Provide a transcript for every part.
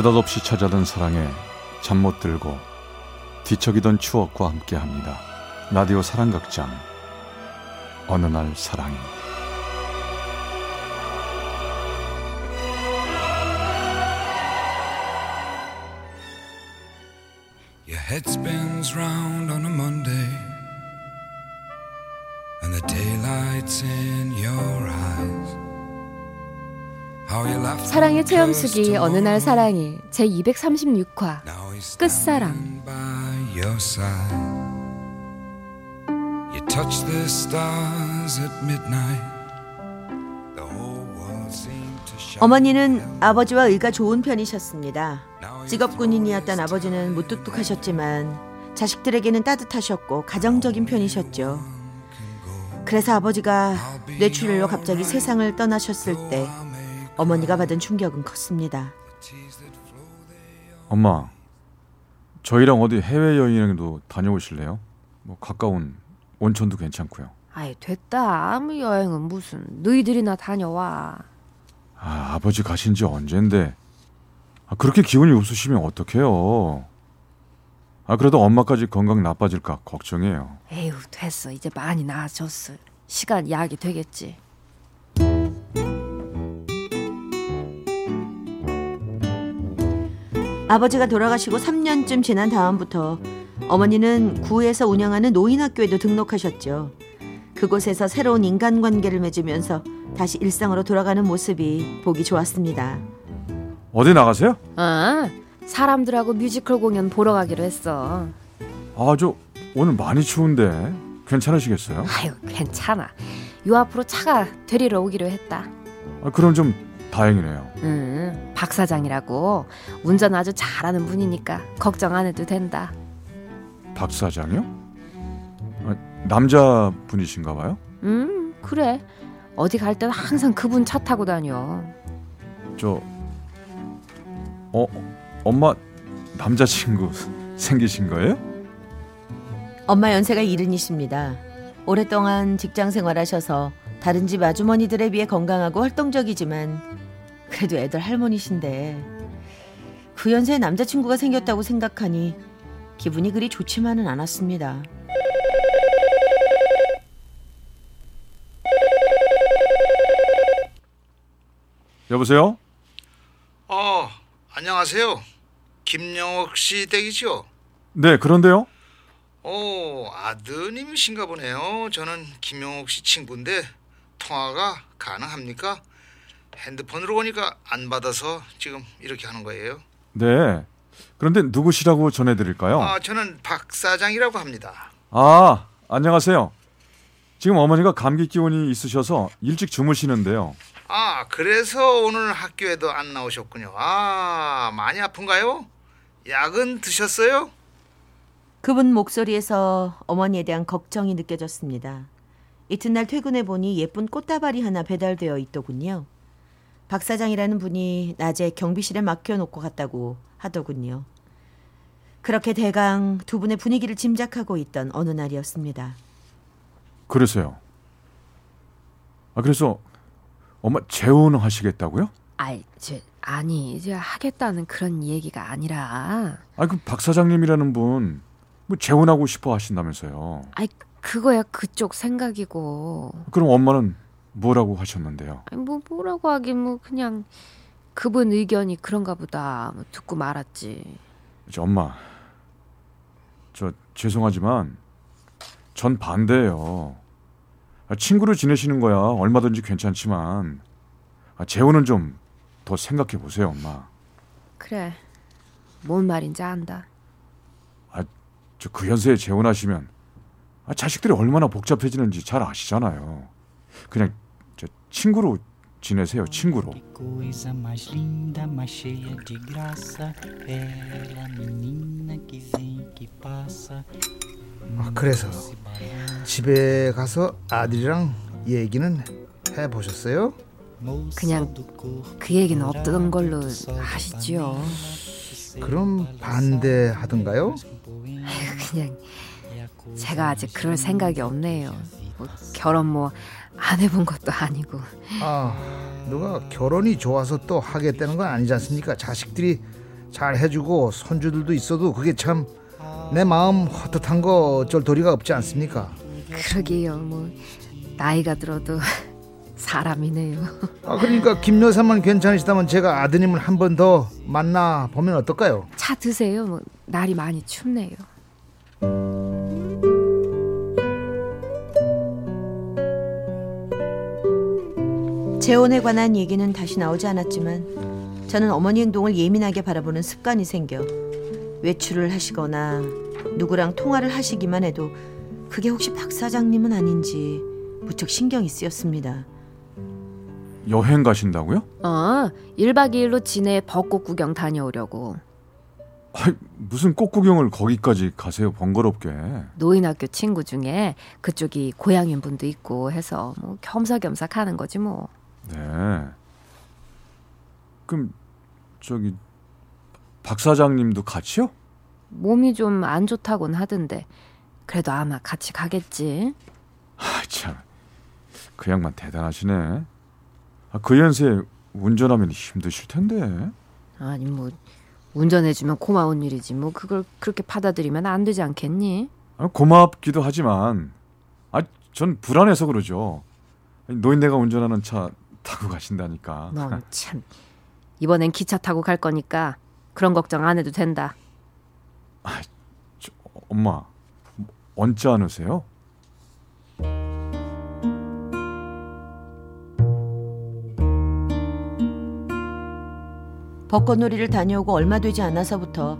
느닷없이 찾아든 사랑에 잠 못 들고 뒤척이던 추억과 함께합니다. 라디오 사랑극장 어느 날 사랑이 Your head spins round on a Monday, and the daylight's in 사랑의 체험수기 어느 날 사랑이 제 236화 Now he's 끝사랑. standing by your side. You touch the stars at midnight. The whole world seemed to shine. 어머니는 아버지와 의가 좋은 편이셨습니다. 직업 군인이었던 아버지는 무뚝뚝하셨지만 자식들에게는 따뜻하셨고 가정적인 편이셨죠. 그래서 아버지가 뇌출혈로 갑자기 세상을 떠나셨을 때 어머니가 받은 충격은 컸습니다. 엄마 저희랑 어디 해외 여행도 다녀오실래요? 뭐 가까운 온천도 괜찮고요. 아이 됐다 아무 여행은 무슨 너희들이나 다녀와 아, 아버지 가신 지 언젠데 아, 그렇게 기분이 없으시면 어떡해요? 아 그래도 엄마까지 건강 나빠질까 걱정해요. 에휴 됐어 이제 많이 나아졌어 시간 약이 되겠지 아버지가 돌아가시고 3년쯤 지난 다음부터 어머니는 구에서 운영하는 노인학교에도 등록하셨죠. 그곳에서 새로운 인간관계를 맺으면서 다시 일상으로 돌아가는 모습이 보기 좋았습니다. 어디 나가세요? 아 사람들하고 뮤지컬 공연 보러 가기로 했어 아 저 오늘 많이 추운데 괜찮으시겠어요? 아유 괜찮아 요 앞으로 차가 데리러 오기로 했다 아, 그럼 좀 다행이네요. 응, 박 사장이라고 운전 아주 잘하는 분이니까 걱정 안 해도 된다. 박 사장이요? 아, 남자 분이신가 봐요? 음, 그래. 어디 갈땐 항상 그분 차 타고 다녀. 저 어, 엄마 남자친구 생기신 거예요? 엄마 연세가 이른이십니다. 오랫동안 직장 생활하셔서 다른 집 아주머니들에 비해 건강하고 활동적이지만 그래도 애들 할머니신데 그 연세에 남자친구가 생겼다고 생각하니 기분이 그리 좋지만은 않았습니다. 여보세요? 어, 안녕하세요. 김영옥 씨 댁이죠? 네, 그런데요. 어, 아드님이신가 보네요. 저는 김영옥 씨 친구인데 통화가 가능합니까? 핸드폰으로 오니까 안 받아서 지금 이렇게 하는 거예요. 네. 그런데 누구시라고 전해드릴까요? 아, 저는 박 사장이라고 합니다. 아, 안녕하세요. 지금 어머니가 감기 기운이 있으셔서 일찍 주무시는데요. 아, 그래서 오늘 학교에도 안 나오셨군요. 아, 많이 아픈가요? 약은 드셨어요? 그분 목소리에서 어머니에 대한 걱정이 느껴졌습니다. 이튿날 퇴근해 보니 예쁜 꽃다발이 하나 배달되어 있더군요. 박 사장이라는 분이 낮에 경비실에 맡겨놓고 갔다고 하더군요. 그렇게 대강 두 분의 분위기를 짐작하고 있던 어느 날이었습니다. 그래서요. 아, 그래서 엄마 재혼하시겠다고요? 아이, 저 아니, 이제 하겠다는 그런 얘기가 아니라. 아, 그박 사장님이라는 분, 뭐 재혼하고 싶어 하신다면서요. 아이, 그거야 그쪽 생각이고. 그럼 엄마는 뭐라고 하셨는데요? 뭐 뭐라고 하긴 뭐 그냥 그분 의견이 그런가 보다 뭐 듣고 말았지. 저 엄마, 저 죄송하지만 전 반대예요. 아, 친구로 지내시는 거야 얼마든지 괜찮지만 아, 재혼은 좀 더 생각해 보세요, 엄마. 그래. 뭔 말인지 안다. 저그 연세에 재혼하시면 아, 자식들이 얼마나 복잡해지는지 잘 아시잖아요. 그냥 저 친구로 지내세요, 친구로. 아, 그래서 집에 가서 아들이랑 얘기는 해 보셨어요? 그냥 그 얘기는 없던 걸로 하시지요. 그럼 반대하던가요? 그냥 제가 아직 그럴 생각이 없네요. 뭐 결혼 뭐 안 해본 것도 아니고. 아, 누가 결혼이 좋아서 또 하겠다는 건 아니지 않습니까? 자식들이 잘 해주고 손주들도 있어도 그게 참 내 마음 헛헛한 거 어쩔 도리가 없지 않습니까? 그러게요. 뭐 나이가 들어도 사람이네요. 아 그러니까 김 여사만 괜찮으시다면 제가 아드님을 한 번 더 만나 보면 어떨까요? 차 드세요. 뭐 날이 많이 춥네요. 재혼에 관한 얘기는 다시 나오지 않았지만 저는 어머니 행동을 예민하게 바라보는 습관이 생겨 외출을 하시거나 누구랑 통화를 하시기만 해도 그게 혹시 박 사장님은 아닌지 무척 신경이 쓰였습니다. 여행 가신다고요? 어, 1박 2일로 진해 벚꽃 구경 다녀오려고. 아이, 무슨 꽃 구경을 거기까지 가세요 번거롭게. 노인학교 친구 중에 그쪽이 고향인 분도 있고 해서 뭐 겸사겸사 가는 거지 뭐. 네. 그럼 저기 박 사장님도 같이요? 몸이 좀 안 좋다곤 하던데 그래도 아마 같이 가겠지. 아 참. 그 양반 대단하시네. 아, 그 연세에 운전하면 힘드실 텐데. 아니 뭐 운전해주면 고마운 일이지 뭐 그걸 그렇게 받아들이면 안 되지 않겠니? 아, 고맙기도 하지만 아, 전 불안해서 그러죠. 노인네가 운전하는 차 타고 가신다니까. 넌 참 이번엔 기차 타고 갈 거니까 그런 걱정 안 해도 된다. 저, 엄마 언짢 않으세요? 벚꽃놀이를 다녀오고 얼마 되지 않아서부터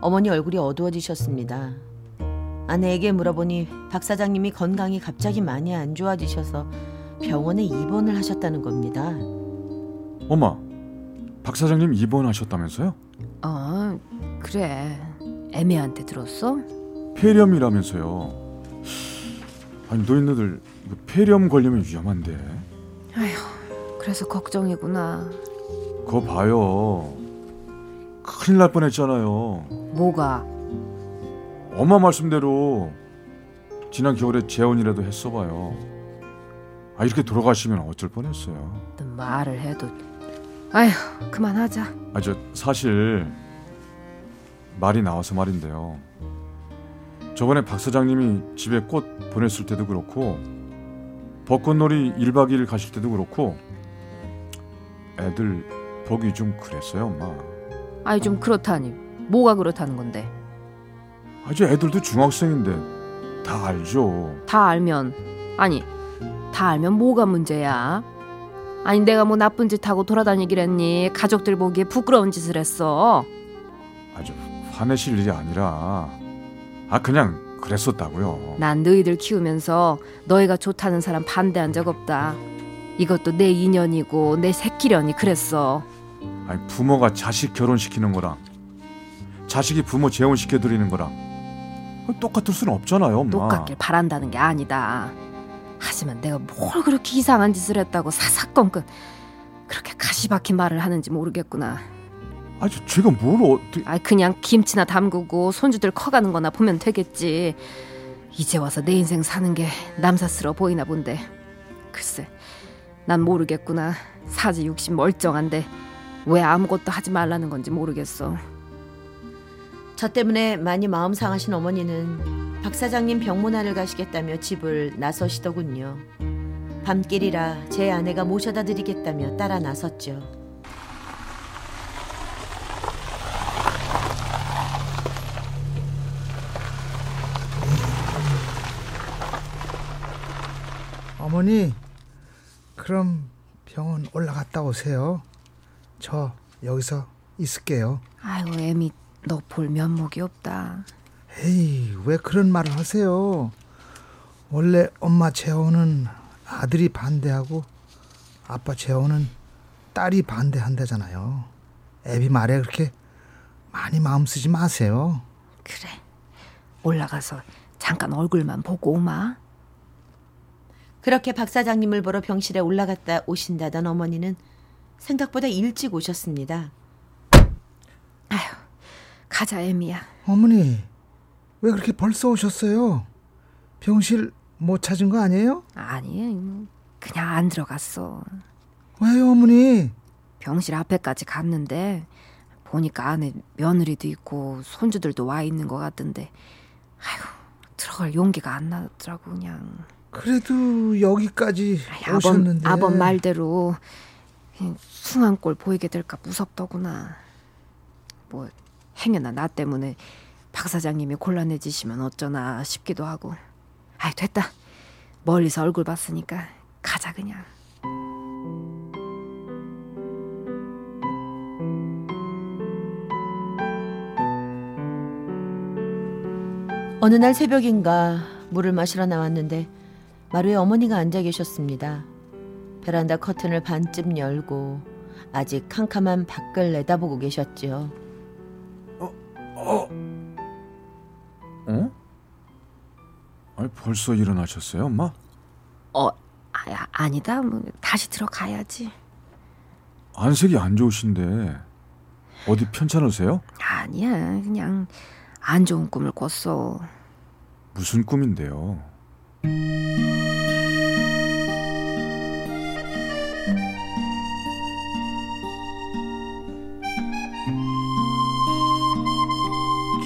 어머니 얼굴이 어두워지셨습니다. 아내에게 물어보니 박 사장님이 건강이 갑자기 많이 안 좋아지셔서 병원에 입원을 하셨다는 겁니다. 엄마 박 사장님 입원하셨다면서요? 어 그래 애매한테 들었어? 폐렴이라면서요. 아니 노인네들 이거 폐렴 걸리면 위험한데. 그래서 걱정이구나. 그거 봐요. 큰일 날 뻔했잖아요. 뭐가? 엄마 말씀대로 지난 겨울에 재혼이라도 했어봐요. 아 이렇게 돌아가시면 어쩔 뻔했어요. 너 말을 해도 아휴 그만하자. 아 저 사실 말이 나와서 말인데요. 저번에 박 사장님이 집에 꽃 보냈을 때도 그렇고 벚꽃놀이 1박 2일 가실 때도 그렇고 애들 보기 좀 그랬어요, 엄마. 아이 좀 그렇다니 뭐가 그렇다는 건데 아, 저 애들도 중학생인데 다 알죠. 다 알면 아니 다 알면 뭐가 문제야? 아니 내가 뭐 나쁜 짓 하고 돌아다니기랬니? 가족들 보기에 부끄러운 짓을 했어. 아주 화내실 일이 아니라 아 그냥 그랬었다고요. 난 너희들 키우면서 너희가 좋다는 사람 반대한 적 없다. 이것도 내 인연이고 내 새끼련이 그랬어. 아니 부모가 자식 결혼시키는 거랑 자식이 부모 재혼시켜 드리는 거랑 똑같을 수는 없잖아요, 엄마. 똑같길 바란다는 게 아니다. 하지만 내가 뭘 그렇게 이상한 짓을 했다고 사사건건 그렇게 가시박힌 말을 하는지 모르겠구나. 아, 저 제가 뭘 어떻게 아 그냥 김치나 담그고 손주들 커가는 거나 보면 되겠지. 이제 와서 내 인생 사는 게 남사스러워 보이나 본데. 글쎄, 난 모르겠구나. 사지 육십 멀쩡한데 왜 아무것도 하지 말라는 건지 모르겠어. 저 때문에 많이 마음 상하신 어머니는 박 사장님 병문안을 가시겠다며 집을 나서시더군요. 밤길이라 제 아내가 모셔다 드리겠다며 따라 나섰죠. 어머니 그럼 병원 올라갔다 오세요. 저 여기서 있을게요. 아이고 애미 너 볼 면목이 없다. 에이 왜 그런 말을 하세요? 원래 엄마 재혼은 아들이 반대하고 아빠 재혼은 딸이 반대한다잖아요. 애비 말에 그렇게 많이 마음 쓰지 마세요. 그래. 올라가서 잠깐 얼굴만 보고 오마. 그렇게 박 사장님을 보러 병실에 올라갔다 오신다던 어머니는 생각보다 일찍 오셨습니다. 가자 애미야. 어머니 왜 그렇게 벌써 오셨어요? 병실 못 찾은 거 아니에요? 아니 뭐 그냥 안 들어갔어. 왜요 어머니? 병실 앞에까지 갔는데 보니까 안에 며느리도 있고 손주들도 와 있는 것 같던데 아휴 들어갈 용기가 안 나더라고 그냥 그래도 여기까지 아이, 오셨는데 아범 말대로 숭한 꼴 보이게 될까 무섭더구나 뭐 행여나 나 때문에 박 사장님이 곤란해지시면 어쩌나 싶기도 하고 아이 됐다 멀리서 얼굴 봤으니까 가자 그냥 어느 날 새벽인가 물을 마시러 나왔는데 마루에 어머니가 앉아 계셨습니다. 베란다 커튼을 반쯤 열고 아직 캄캄한 밖을 내다보고 계셨지요. 어? 아니 벌써 일어나셨어요, 엄마? 어 아, 아니다 뭐 다시 들어가야지 안색이 안 좋으신데 어디 편찮으세요? 아니야 그냥 안 좋은 꿈을 꿨어 무슨 꿈인데요?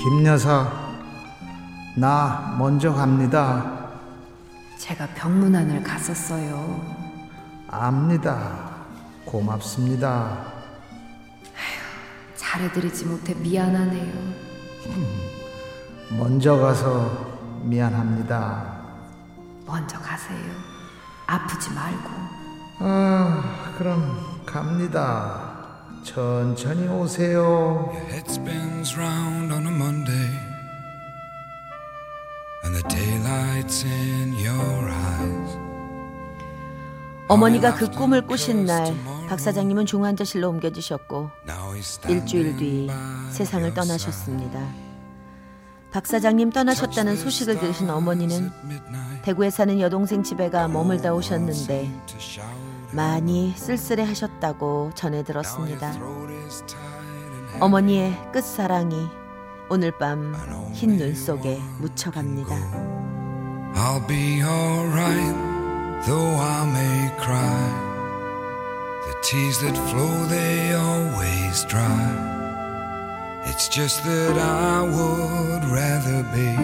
김 여사 나 먼저 갑니다. 제가 병문안을 갔었어요. 압니다. 고맙습니다. 잘해드리지 못해 미안하네요. 먼저 가서 미안합니다. 먼저 가세요. 아프지 말고. 아 그럼 갑니다. 천천히 오세요. Head spins round on a Monday, 어머니가 그 꿈을 꾸신 날 박 사장님은 중환자실로 옮겨지셨고 일주일 뒤 세상을 떠나셨습니다. 박 사장님 떠나셨다는 소식을 들으신 어머니는 대구에 사는 여동생 집에 가 머물다 오셨는데. 많이 쓸쓸해 하셨다고 전해 들었습니다. 어머니의 끝사랑이 오늘 밤 흰 눈 속에 묻혀갑니다. I'll be alright, though I may cry. The tears that flow, they always dry. It's just that I would rather be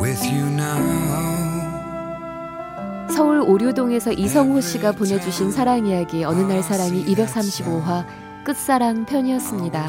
with you now. 서울 오류동에서 이성호 씨가 보내주신 사랑 이야기 어느 날 사랑이 235화 끝사랑 편이었습니다.